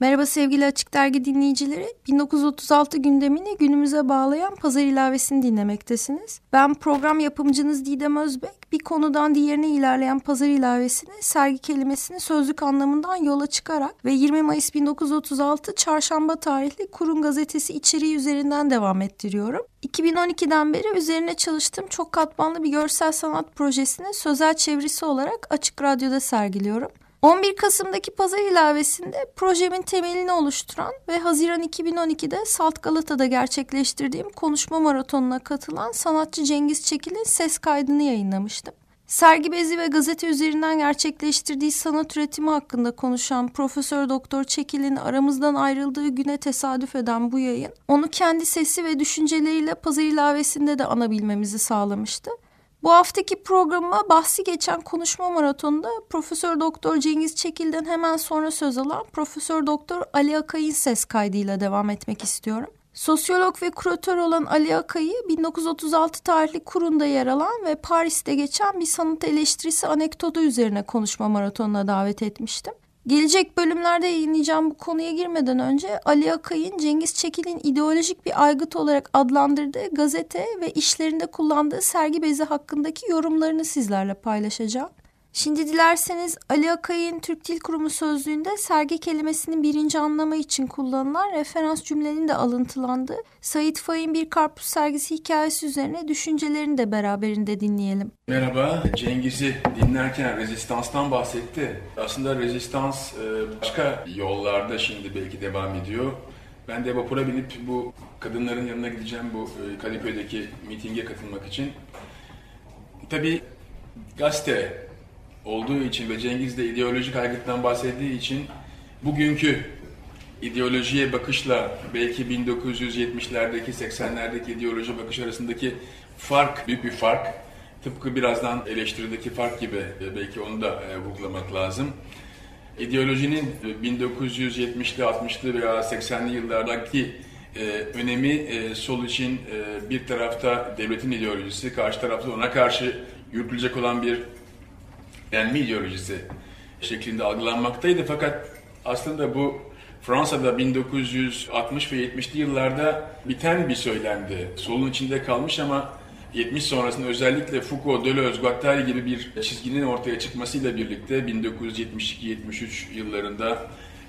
Merhaba sevgili Açık Dergi dinleyicileri. 1936 gündemini günümüze bağlayan pazar ilavesini dinlemektesiniz. Ben program yapımcınız Didem Özbek. Bir konudan diğerine ilerleyen pazar ilavesini sergi kelimesini sözlük anlamından yola çıkarak ve 20 Mayıs 1936 çarşamba tarihli Kurun Gazetesi içeriği üzerinden devam ettiriyorum. 2012'den beri üzerine çalıştığım çok katmanlı bir görsel sanat projesini sözel çevresi olarak Açık Radyo'da sergiliyorum. 11 Kasım'daki pazar ilavesinde projemin temelini oluşturan ve Haziran 2012'de Salt Galata'da gerçekleştirdiğim konuşma maratonuna katılan sanatçı Cengiz Çekil'in ses kaydını yayınlamıştım. Sergi bezi ve gazete üzerinden gerçekleştirdiği sanat üretimi hakkında konuşan Profesör Doktor Çekil'in aramızdan ayrıldığı güne tesadüf eden bu yayın, onu kendi sesi ve düşünceleriyle pazar ilavesinde de anabilmemizi sağlamıştı. Bu haftaki programıma bahsi geçen konuşma maratonunda Profesör Doktor Cengiz Çekil'den hemen sonra söz alan Profesör Doktor Ali Akay'ın ses kaydıyla devam etmek istiyorum. Sosyolog ve kuratör olan Ali Akay'ı 1936 tarihli Kurun'da yer alan ve Paris'te geçen bir sanat eleştirisi anekdotu üzerine konuşma maratonuna davet etmiştim. Gelecek bölümlerde yayınlayacağım bu konuya girmeden önce Ali Akay'ın Cengiz Çekil'in ideolojik bir aygıt olarak adlandırdığı gazete ve işlerinde kullandığı sergi bezi hakkındaki yorumlarını sizlerle paylaşacağım. Şimdi dilerseniz Ali Akay'ın Türk Dil Kurumu sözlüğünde sergi kelimesinin birinci anlamı için kullanılan referans cümlenin de alıntılandığı Sait Faik'in Bir Karpuz sergisi hikayesi üzerine düşüncelerini de beraberinde dinleyelim. Merhaba, Cengiz'i dinlerken rezistanstan bahsetti. Aslında rezistans e, başka yollarda şimdi belki devam ediyor. Ben de vapura binip bu kadınların yanına gideceğim bu e, Kadıköy'deki mitinge katılmak için. Tabii gazete olduğu için ve Cengiz de ideolojik aygıttan bahsettiği için bugünkü ideolojiye bakışla belki 1970'lerdeki 80'lerdeki ideoloji bakış arasındaki fark büyük bir fark. Tıpkı birazdan eleştirideki fark gibi e, belki onu da e, vurgulamak lazım. İdeolojinin 1970'li, 60'lı veya 80'li yıllardaki e, önemi e, sol için e, bir tarafta devletin ideolojisi, karşı tarafta ona karşı yürütülecek olan bir denme ideolojisi şeklinde algılanmaktaydı. Fakat aslında bu Fransa'da 1960 ve 70'li yıllarda biten bir söylemdi. Solun içinde kalmış ama 70 sonrasında özellikle Foucault, Deleuze, Guattari gibi bir çizginin ortaya çıkmasıyla birlikte 1972-73 yıllarında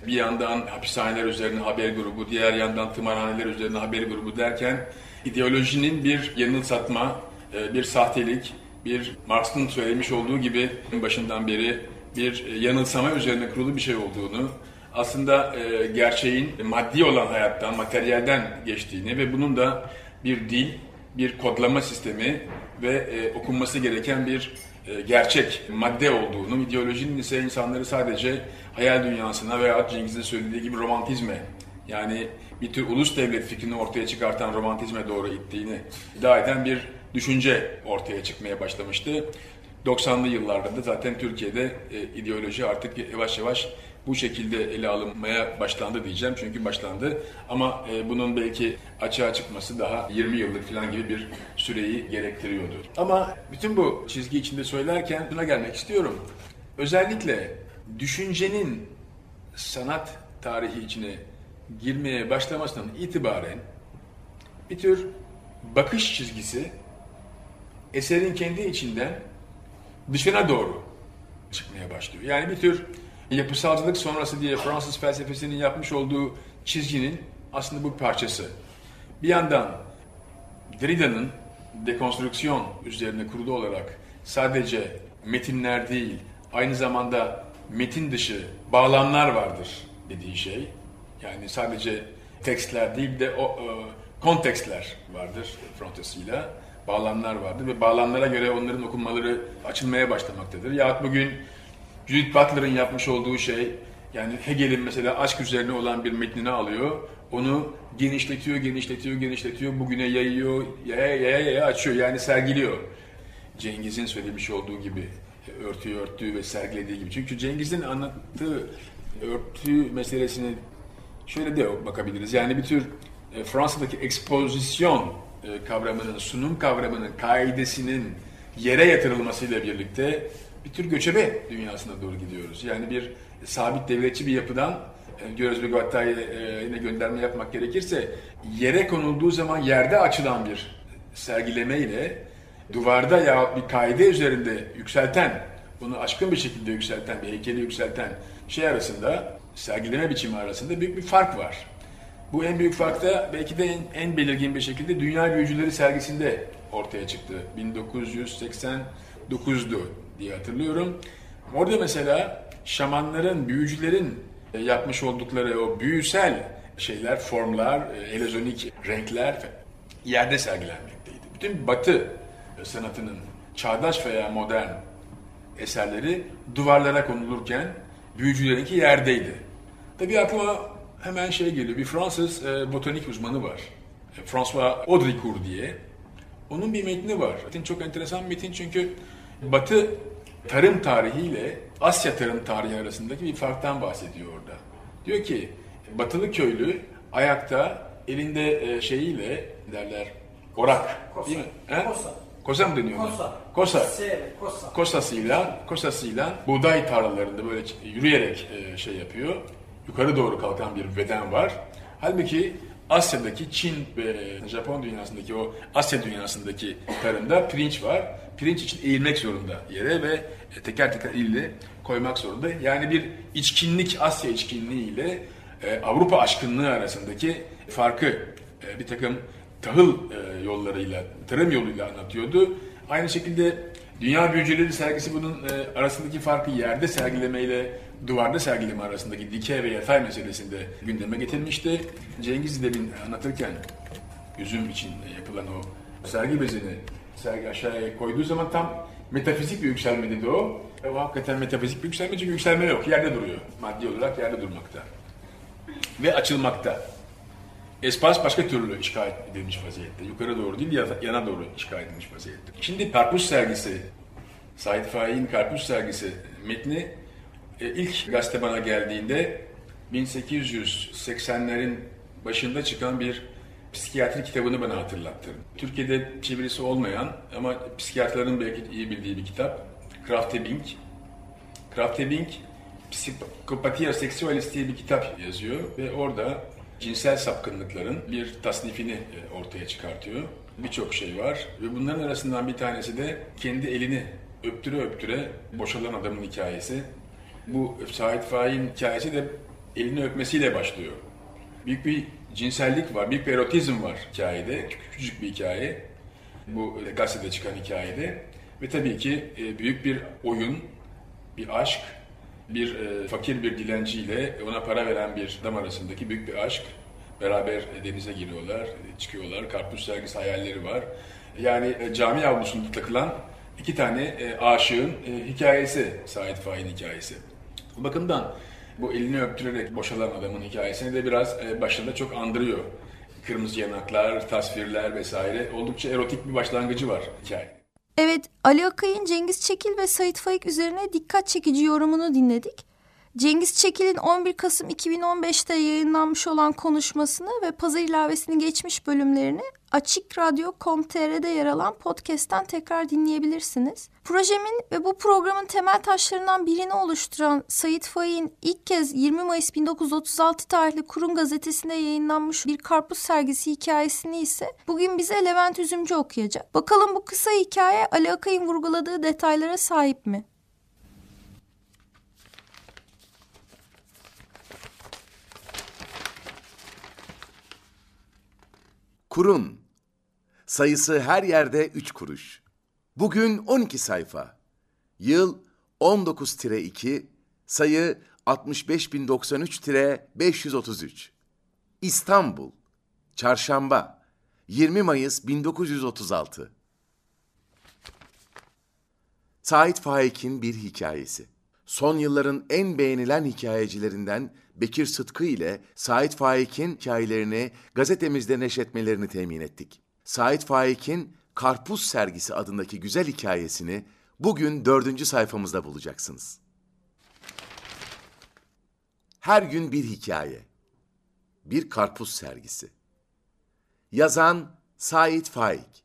bir yandan hapishaneler üzerine haber grubu, diğer yandan tımarhaneler üzerine haber grubu derken ideolojinin bir yanılsatma, e, bir sahtelik, bir Marx'ın söylemiş olduğu gibi başından beri bir yanılsama üzerine kurulu bir şey olduğunu, aslında e, gerçeğin maddi olan hayattan, materyalden geçtiğini ve bunun da bir dil, bir kodlama sistemi ve e, okunması gereken bir e, gerçek madde olduğunu, ideolojinin ise insanları sadece hayal dünyasına veya Cengiz'in söylediği gibi romantizme yani bir tür ulus devlet fikrini ortaya çıkartan romantizme doğru ittiğini iddia eden bir düşünce ortaya çıkmaya başlamıştı. 90'lı yıllarda da zaten Türkiye'de e, ideoloji artık yavaş yavaş bu şekilde ele alınmaya başlandı diyeceğim. Çünkü başlandı. Ama e, bunun belki açığa çıkması daha 20 yıllık falan gibi bir süreyi gerektiriyordu. Ama bütün bu çizgi içinde söylerken buna gelmek istiyorum. Özellikle düşüncenin sanat tarihi içine girmeye başlamasından itibaren bir tür bakış çizgisi eserin kendi içinden dışına doğru çıkmaya başlıyor. Yani bir tür yapısalcılık sonrası diye Fransız felsefesinin yapmış olduğu çizginin aslında bu parçası. Bir yandan Derrida'nın dekonstrüksiyon üzerine kurulu olarak sadece metinler değil, aynı zamanda metin dışı bağlamlar vardır dediği şey. Yani sadece tekstler değil de o e, kontekstler vardır frontosuyla bağlamlar vardır ve bağlamlara göre onların okunmaları açılmaya başlamaktadır. Yahut bugün Judith Butler'ın yapmış olduğu şey yani Hegel'in mesela aşk üzerine olan bir metnini alıyor. onu genişletiyor, genişletiyor, genişletiyor, bugüne yayıyor, yaya yaya yaya açıyor yani sergiliyor. Cengiz'in söylemiş olduğu gibi örtüyü örttüğü ve sergilediği gibi. Çünkü Cengiz'in anlattığı örtü meselesini şöyle de bakabiliriz. Yani bir tür e, Fransa'daki ekspozisyon kavramının, sunum kavramının, kaidesinin yere yatırılmasıyla birlikte bir tür göçebe dünyasına doğru gidiyoruz. Yani bir sabit devletçi bir yapıdan e, Görez Gatta'ya e, yine gönderme yapmak gerekirse yere konulduğu zaman yerde açılan bir sergileme ile duvarda ya bir kaide üzerinde yükselten, bunu aşkın bir şekilde yükselten, bir heykeli yükselten şey arasında, sergileme biçimi arasında büyük bir fark var. Bu en büyük fark da belki de en, en belirgin bir şekilde Dünya Büyücüleri sergisinde ortaya çıktı. 1989'du diye hatırlıyorum. Orada mesela şamanların, büyücülerin e, yapmış oldukları o büyüsel şeyler, formlar, e, elezonik renkler yerde sergilenmekteydi. Bütün batı sanatının çağdaş veya modern eserleri duvarlara konulurken büyücülerinki yerdeydi. Tabii aklıma hemen şey geliyor. Bir Fransız e, botanik uzmanı var. E, François Audricourt diye. Onun bir metni var. Metin çok enteresan bir metin çünkü Batı tarım tarihiyle Asya tarım tarihi arasındaki bir farktan bahsediyor orada. Diyor ki batılı köylü ayakta elinde e, şeyiyle derler orak Kosa. değil mi? He? Kosa. Kosa mı deniyor? Kosa. Kosa. Kosa. Kosasıyla, kosasıyla buğday tarlalarında böyle yürüyerek e, şey yapıyor. Yukarı doğru kalkan bir beden var. Halbuki Asya'daki Çin ve Japon dünyasındaki o Asya dünyasındaki tarımda pirinç var. Pirinç için eğilmek zorunda yere ve teker teker elle koymak zorunda. Yani bir içkinlik Asya içkinliği ile e, Avrupa aşkınlığı arasındaki farkı e, bir takım tahıl e, yollarıyla, tarım yoluyla anlatıyordu. Aynı şekilde Dünya Büyücüleri sergisi bunun e, arasındaki farkı yerde sergilemeyle duvarda sergileme arasındaki dikey ve yatay meselesinde gündeme getirmişti. Cengiz demin anlatırken üzüm için yapılan o sergi bezini sergi aşağıya koyduğu zaman tam metafizik bir yükselme dedi o. E, o hakikaten metafizik bir yükselme çünkü yükselme yok. Yerde duruyor. Maddi olarak yerde durmakta. Ve açılmakta. Espas başka türlü işgal edilmiş vaziyette. Yukarı doğru değil, yana doğru işgal edilmiş vaziyette. Şimdi Karpuz sergisi, Said Faik'in Karpuz sergisi metni ilk gazete bana geldiğinde 1880'lerin başında çıkan bir psikiyatri kitabını bana hatırlattı. Türkiye'de çevirisi olmayan ama psikiyatrların belki iyi bildiği bir kitap. Kraftebing. Kraftebing Psikopatia Sexualis diye bir kitap yazıyor ve orada cinsel sapkınlıkların bir tasnifini e, ortaya çıkartıyor. Birçok şey var ve bunların arasından bir tanesi de kendi elini öptüre öptüre boşalan adamın hikayesi. Bu Said Faik'in hikayesi de elini öpmesiyle başlıyor. Büyük bir cinsellik var, büyük bir erotizm var hikayede. Küçücük bir hikaye. Bu gazetede çıkan hikayede. Ve tabii ki e, büyük bir oyun, bir aşk, bir e, fakir bir dilenciyle ona para veren bir adam arasındaki büyük bir aşk. Beraber denize giriyorlar, çıkıyorlar. Karpuz sergisi hayalleri var. Yani e, cami avlusunda takılan iki tane e, aşığın e, hikayesi, Said Faik'in hikayesi. Bu bakımdan bu elini öptürerek boşalan adamın hikayesini de biraz e, başında çok andırıyor. Kırmızı yanaklar, tasvirler vesaire. Oldukça erotik bir başlangıcı var hikaye. Evet, Ali Akay'ın Cengiz Çekil ve Sait Faik üzerine dikkat çekici yorumunu dinledik. Cengiz Çekil'in 11 Kasım 2015'te yayınlanmış olan konuşmasını ve pazar ilavesini geçmiş bölümlerini Açık Radyo.com.tr'de yer alan podcast'ten tekrar dinleyebilirsiniz. Projemin ve bu programın temel taşlarından birini oluşturan Sayit Faik'in ilk kez 20 Mayıs 1936 tarihli Kurum Gazetesi'nde yayınlanmış bir karpuz sergisi hikayesini ise bugün bize Levent Üzümcü okuyacak. Bakalım bu kısa hikaye Ali Akay'ın vurguladığı detaylara sahip mi? Kurun. Sayısı her yerde üç kuruş. Bugün 12 sayfa. Yıl 19-2, sayı 65093-533. İstanbul. Çarşamba. 20 Mayıs 1936. Sait Faik'in bir hikayesi. Son yılların en beğenilen hikayecilerinden Bekir Sıtkı ile Sait Faik'in hikayelerini gazetemizde neşretmelerini temin ettik. Sait Faik'in Karpuz Sergisi adındaki güzel hikayesini bugün dördüncü sayfamızda bulacaksınız. Her gün bir hikaye. Bir karpuz sergisi. Yazan Sait Faik.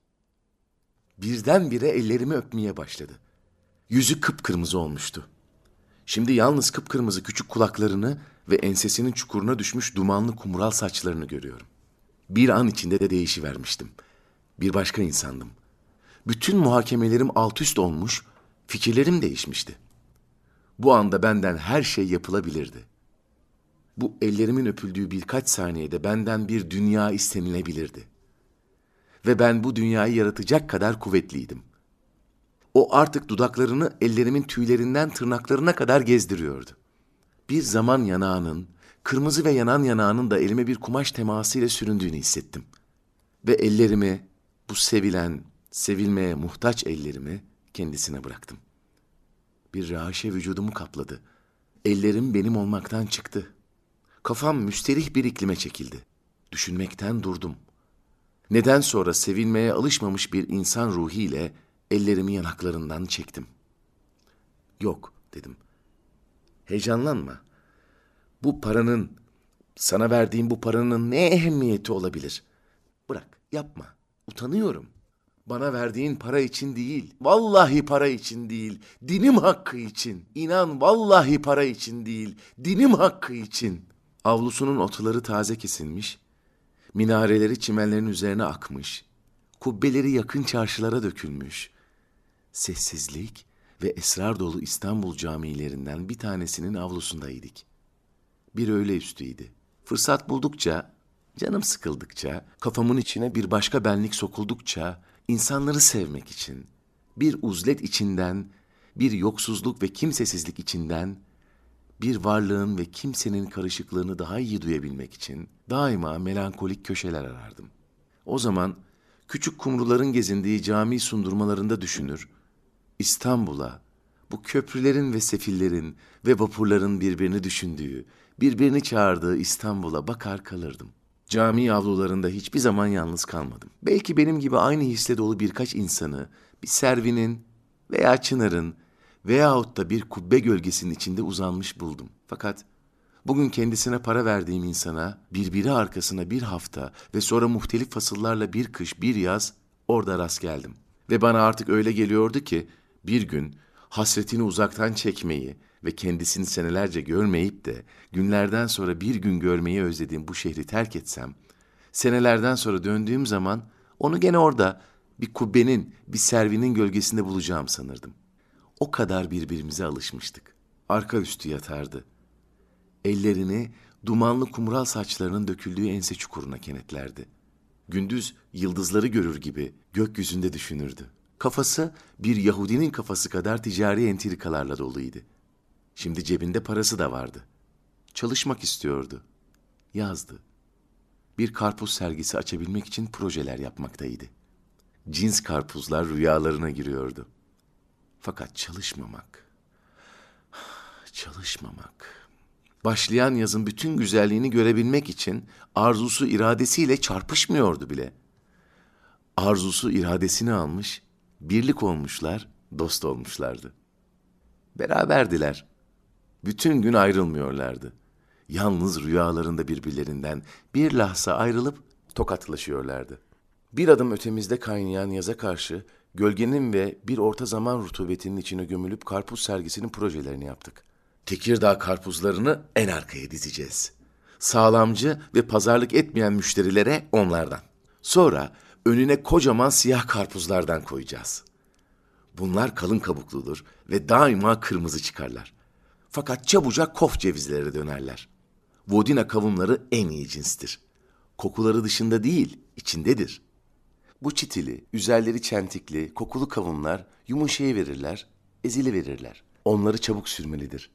Birdenbire ellerimi öpmeye başladı. Yüzü kıpkırmızı olmuştu. Şimdi yalnız kıpkırmızı küçük kulaklarını ve ensesinin çukuruna düşmüş dumanlı kumral saçlarını görüyorum. Bir an içinde de değişivermiştim. Bir başka insandım. Bütün muhakemelerim alt üst olmuş, fikirlerim değişmişti. Bu anda benden her şey yapılabilirdi. Bu ellerimin öpüldüğü birkaç saniyede benden bir dünya istenilebilirdi. Ve ben bu dünyayı yaratacak kadar kuvvetliydim. O artık dudaklarını ellerimin tüylerinden tırnaklarına kadar gezdiriyordu. Bir zaman yanağının, kırmızı ve yanan yanağının da elime bir kumaş temasıyla süründüğünü hissettim. Ve ellerimi, bu sevilen, sevilmeye muhtaç ellerimi kendisine bıraktım. Bir rahaşe vücudumu kapladı. Ellerim benim olmaktan çıktı. Kafam müsterih bir iklime çekildi. Düşünmekten durdum. Neden sonra sevilmeye alışmamış bir insan ruhiyle ellerimi yanaklarından çektim. Yok dedim. Heyecanlanma. Bu paranın, sana verdiğim bu paranın ne ehemmiyeti olabilir? Bırak, yapma. Utanıyorum. Bana verdiğin para için değil, vallahi para için değil, dinim hakkı için. İnan vallahi para için değil, dinim hakkı için. Avlusunun otuları taze kesilmiş, minareleri çimenlerin üzerine akmış, kubbeleri yakın çarşılara dökülmüş. Sessizlik ve esrar dolu İstanbul camilerinden bir tanesinin avlusundaydık. Bir öğle üstüydü. Fırsat buldukça, canım sıkıldıkça, kafamın içine bir başka benlik sokuldukça, insanları sevmek için, bir uzlet içinden, bir yoksuzluk ve kimsesizlik içinden, bir varlığın ve kimsenin karışıklığını daha iyi duyabilmek için daima melankolik köşeler arardım. O zaman küçük kumruların gezindiği cami sundurmalarında düşünür, İstanbul'a, bu köprülerin ve sefillerin ve vapurların birbirini düşündüğü, birbirini çağırdığı İstanbul'a bakar kalırdım. Cami avlularında hiçbir zaman yalnız kalmadım. Belki benim gibi aynı hisle dolu birkaç insanı, bir servinin veya çınarın veyahut da bir kubbe gölgesinin içinde uzanmış buldum. Fakat bugün kendisine para verdiğim insana birbiri arkasına bir hafta ve sonra muhtelif fasıllarla bir kış bir yaz orada rast geldim. Ve bana artık öyle geliyordu ki bir gün hasretini uzaktan çekmeyi ve kendisini senelerce görmeyip de günlerden sonra bir gün görmeyi özlediğim bu şehri terk etsem, senelerden sonra döndüğüm zaman onu gene orada bir kubbenin, bir servinin gölgesinde bulacağım sanırdım. O kadar birbirimize alışmıştık. Arka üstü yatardı. Ellerini dumanlı kumral saçlarının döküldüğü ense çukuruna kenetlerdi. Gündüz yıldızları görür gibi gökyüzünde düşünürdü. Kafası bir Yahudinin kafası kadar ticari entrikalarla doluydu. Şimdi cebinde parası da vardı. Çalışmak istiyordu. Yazdı. Bir karpuz sergisi açabilmek için projeler yapmaktaydı. Cins karpuzlar rüyalarına giriyordu. Fakat çalışmamak, çalışmamak. Başlayan yazın bütün güzelliğini görebilmek için arzusu iradesiyle çarpışmıyordu bile. Arzusu iradesini almış, birlik olmuşlar, dost olmuşlardı. Beraberdiler. Bütün gün ayrılmıyorlardı. Yalnız rüyalarında birbirlerinden bir lahza ayrılıp tokatlaşıyorlardı. Bir adım ötemizde kaynayan yaza karşı gölgenin ve bir orta zaman rutubetinin içine gömülüp karpuz sergisinin projelerini yaptık. Tekirdağ karpuzlarını en arkaya dizeceğiz. Sağlamcı ve pazarlık etmeyen müşterilere onlardan. Sonra önüne kocaman siyah karpuzlardan koyacağız. Bunlar kalın kabukludur ve daima kırmızı çıkarlar. Fakat çabucak kof cevizlere dönerler. Vodina kavunları en iyi cinstir. Kokuları dışında değil, içindedir. Bu çitili, üzerleri çentikli, kokulu kavunlar yumuşayı verirler, ezili verirler. Onları çabuk sürmelidir.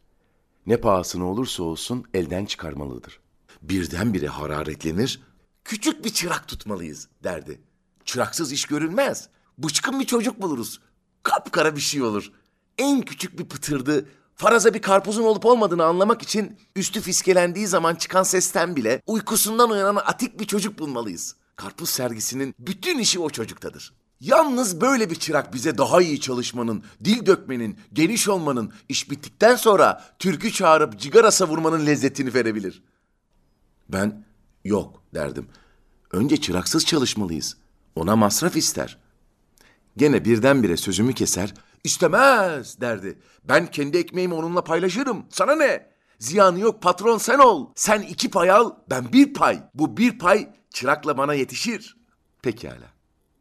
Ne pahasına olursa olsun elden çıkarmalıdır. Birdenbire hararetlenir, küçük bir çırak tutmalıyız derdi. Çıraksız iş görülmez. Bıçkın bir çocuk buluruz. Kapkara bir şey olur. En küçük bir pıtırdı Faraza bir karpuzun olup olmadığını anlamak için üstü fiskelendiği zaman çıkan sesten bile uykusundan uyanan atik bir çocuk bulmalıyız. Karpuz sergisinin bütün işi o çocuktadır. Yalnız böyle bir çırak bize daha iyi çalışmanın, dil dökmenin, geniş olmanın, iş bittikten sonra türkü çağırıp cigara savurmanın lezzetini verebilir. Ben yok derdim. Önce çıraksız çalışmalıyız. Ona masraf ister. Gene birdenbire sözümü keser, istemez derdi. Ben kendi ekmeğimi onunla paylaşırım. Sana ne? Ziyanı yok patron sen ol. Sen iki pay al, ben bir pay. Bu bir pay çırakla bana yetişir. Pekala.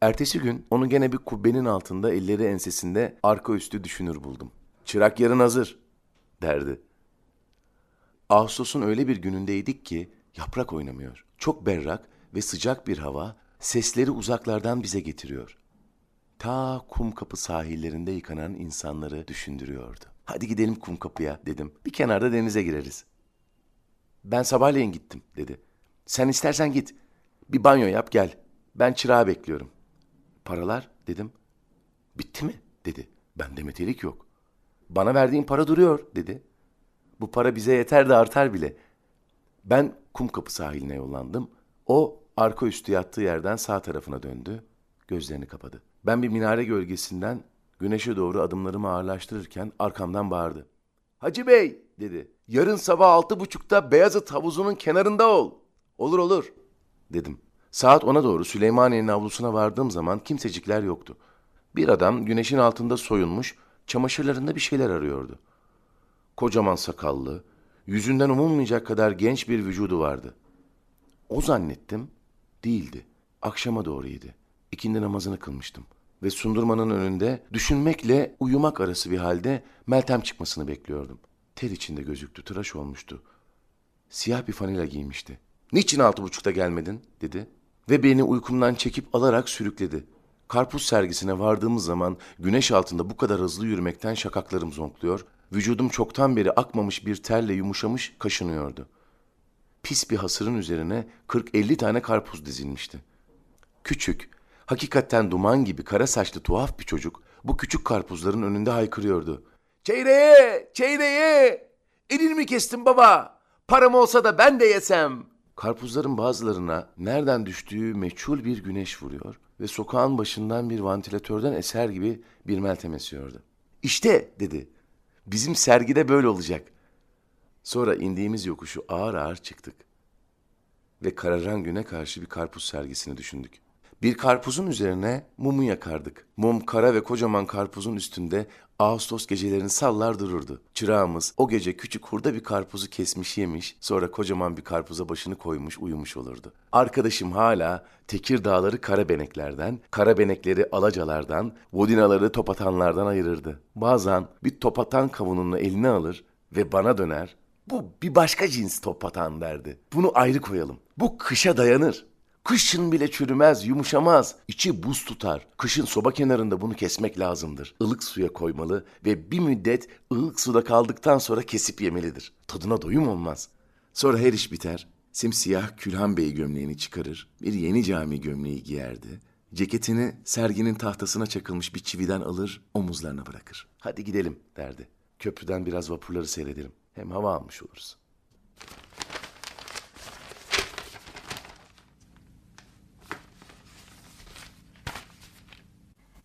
Ertesi gün onu gene bir kubbenin altında elleri ensesinde arka üstü düşünür buldum. Çırak yarın hazır derdi. Ağustos'un öyle bir günündeydik ki yaprak oynamıyor. Çok berrak ve sıcak bir hava sesleri uzaklardan bize getiriyor. Ta kum kapı sahillerinde yıkanan insanları düşündürüyordu. Hadi gidelim kum kapıya dedim. Bir kenarda denize gireriz. Ben sabahleyin gittim dedi. Sen istersen git. Bir banyo yap gel. Ben çırağı bekliyorum. Paralar dedim. Bitti mi dedi. Bende metelik yok. Bana verdiğin para duruyor dedi. Bu para bize yeter de artar bile. Ben kum kapı sahiline yollandım. O arka üstü yattığı yerden sağ tarafına döndü. Gözlerini kapadı. Ben bir minare gölgesinden güneşe doğru adımlarımı ağırlaştırırken arkamdan bağırdı. Hacı Bey dedi. Yarın sabah altı buçukta Beyazıt havuzunun kenarında ol. Olur olur dedim. Saat ona doğru Süleymaniye'nin avlusuna vardığım zaman kimsecikler yoktu. Bir adam güneşin altında soyunmuş, çamaşırlarında bir şeyler arıyordu. Kocaman sakallı, yüzünden umulmayacak kadar genç bir vücudu vardı. O zannettim, değildi. Akşama doğruydu. İkindi namazını kılmıştım. Ve sundurmanın önünde düşünmekle uyumak arası bir halde Meltem çıkmasını bekliyordum. Ter içinde gözüktü, tıraş olmuştu. Siyah bir fanila giymişti. Niçin altı buçukta gelmedin dedi. Ve beni uykumdan çekip alarak sürükledi. Karpuz sergisine vardığımız zaman güneş altında bu kadar hızlı yürümekten şakaklarım zonkluyor, vücudum çoktan beri akmamış bir terle yumuşamış kaşınıyordu. Pis bir hasırın üzerine 40-50 tane karpuz dizilmişti. Küçük, hakikaten duman gibi kara saçlı tuhaf bir çocuk bu küçük karpuzların önünde haykırıyordu. Çeyreğe, çeyreğe! Elini mi kestin baba? Param olsa da ben de yesem. Karpuzların bazılarına nereden düştüğü meçhul bir güneş vuruyor ve sokağın başından bir vantilatörden eser gibi bir meltem esiyordu. İşte dedi. Bizim sergide böyle olacak. Sonra indiğimiz yokuşu ağır ağır çıktık. Ve kararan güne karşı bir karpuz sergisini düşündük. Bir karpuzun üzerine mumu yakardık. Mum kara ve kocaman karpuzun üstünde Ağustos gecelerini sallar dururdu. Çırağımız o gece küçük hurda bir karpuzu kesmiş yemiş, sonra kocaman bir karpuza başını koymuş uyumuş olurdu. Arkadaşım hala tekir dağları kara beneklerden, kara benekleri alacalardan, vodinaları topatanlardan ayırırdı. Bazen bir topatan kavununu eline alır ve bana döner, bu bir başka cins topatan derdi. Bunu ayrı koyalım. Bu kışa dayanır. Kışın bile çürümez, yumuşamaz. İçi buz tutar. Kışın soba kenarında bunu kesmek lazımdır. Ilık suya koymalı ve bir müddet ılık suda kaldıktan sonra kesip yemelidir. Tadına doyum olmaz. Sonra her iş biter. Simsiyah Külhan Bey gömleğini çıkarır. Bir yeni cami gömleği giyerdi. Ceketini serginin tahtasına çakılmış bir çividen alır, omuzlarına bırakır. Hadi gidelim derdi. Köprüden biraz vapurları seyredelim. Hem hava almış oluruz.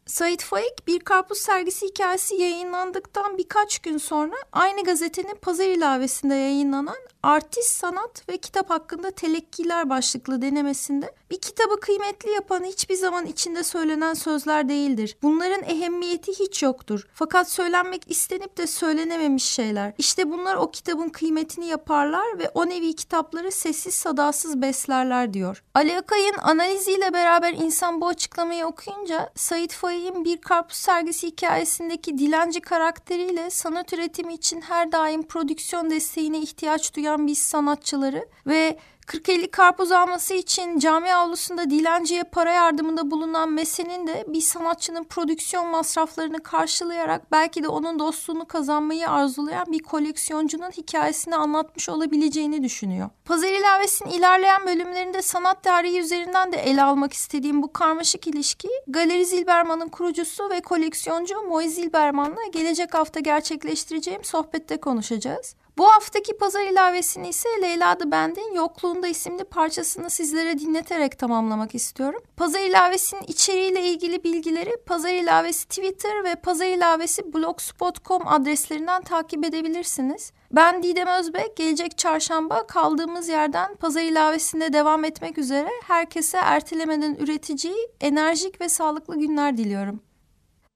Sait Faik bir karpuz sergisi hikayesi yayınlandıktan birkaç gün sonra aynı gazetenin pazar ilavesinde yayınlanan Artist Sanat ve Kitap hakkında telekkiler başlıklı denemesinde bir kitabı kıymetli yapan hiçbir zaman içinde söylenen sözler değildir. Bunların ehemmiyeti hiç yoktur. Fakat söylenmek istenip de söylenememiş şeyler. İşte bunlar o kitabın kıymetini yaparlar ve o nevi kitapları sessiz sadasız beslerler diyor. Ali Akay'ın analiziyle beraber insan bu açıklamayı okuyunca Sait Faik'in bir karpuz sergisi hikayesindeki dilenci karakteriyle sanat üretimi için her daim prodüksiyon desteğine ihtiyaç duyan biz sanatçıları ve 40-50 karpuz alması için cami avlusunda dilenciye para yardımında bulunan Mesen'in de bir sanatçının prodüksiyon masraflarını karşılayarak belki de onun dostluğunu kazanmayı arzulayan bir koleksiyoncunun hikayesini anlatmış olabileceğini düşünüyor. Pazar ilavesinin ilerleyen bölümlerinde sanat tarihi üzerinden de ele almak istediğim bu karmaşık ilişki Galeri Zilberman'ın kurucusu ve koleksiyoncu Moise Zilberman'la gelecek hafta gerçekleştireceğim sohbette konuşacağız. Bu haftaki pazar ilavesini ise Leyla The Band'in Yokluğunda isimli parçasını sizlere dinleterek tamamlamak istiyorum. Pazar ilavesinin içeriğiyle ilgili bilgileri Pazar ilavesi Twitter ve Pazar ilavesi blogspot.com adreslerinden takip edebilirsiniz. Ben Didem Özbek, gelecek çarşamba kaldığımız yerden pazar ilavesinde devam etmek üzere herkese ertelemeden üretici, enerjik ve sağlıklı günler diliyorum.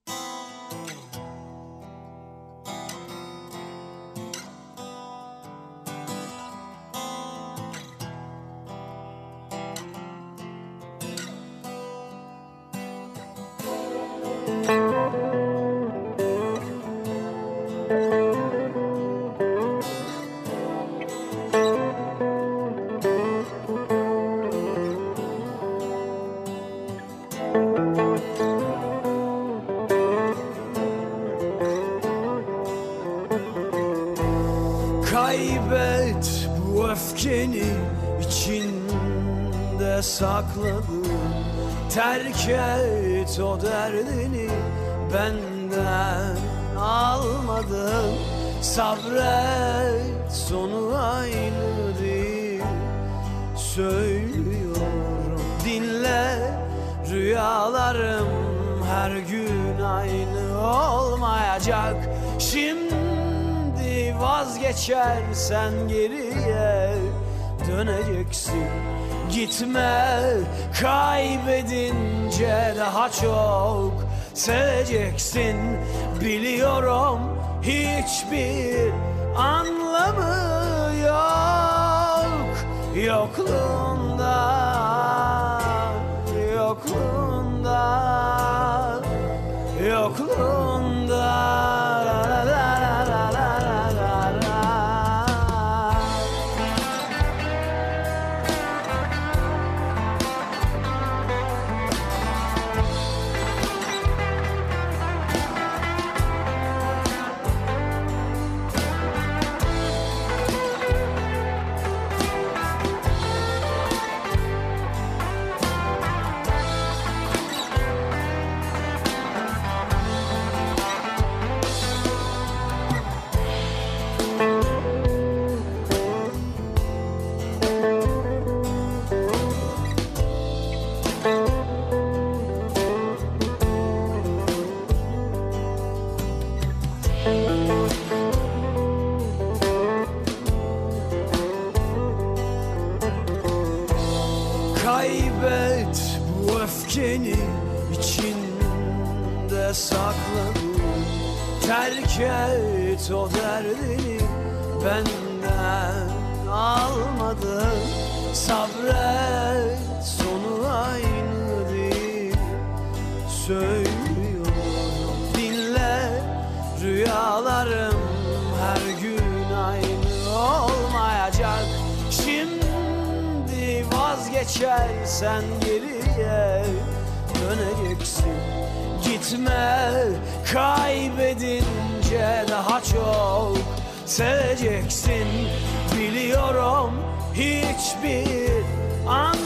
Kaybet içinde sakladın Terk et o derdini benden almadın. Sabret sonu aynı değil. Söylüyorum dinle. Rüyalarım her gün aynı olmayacak. Şimdi vazgeçersen geriye döneceksin. Gitme kaybedince daha çok seveceksin. Biliyorum hiçbir anlamı yok. Yokluğunda, yokluğunda, yokluğunda almadın Sabret sonu aynı değil. Söylüyorum dinle. Rüyalarım her gün aynı olmayacak. Şimdi vazgeçersen geriye döneceksin. Gitme kaybedince daha çok seveceksin. Biliyorum hiçbir an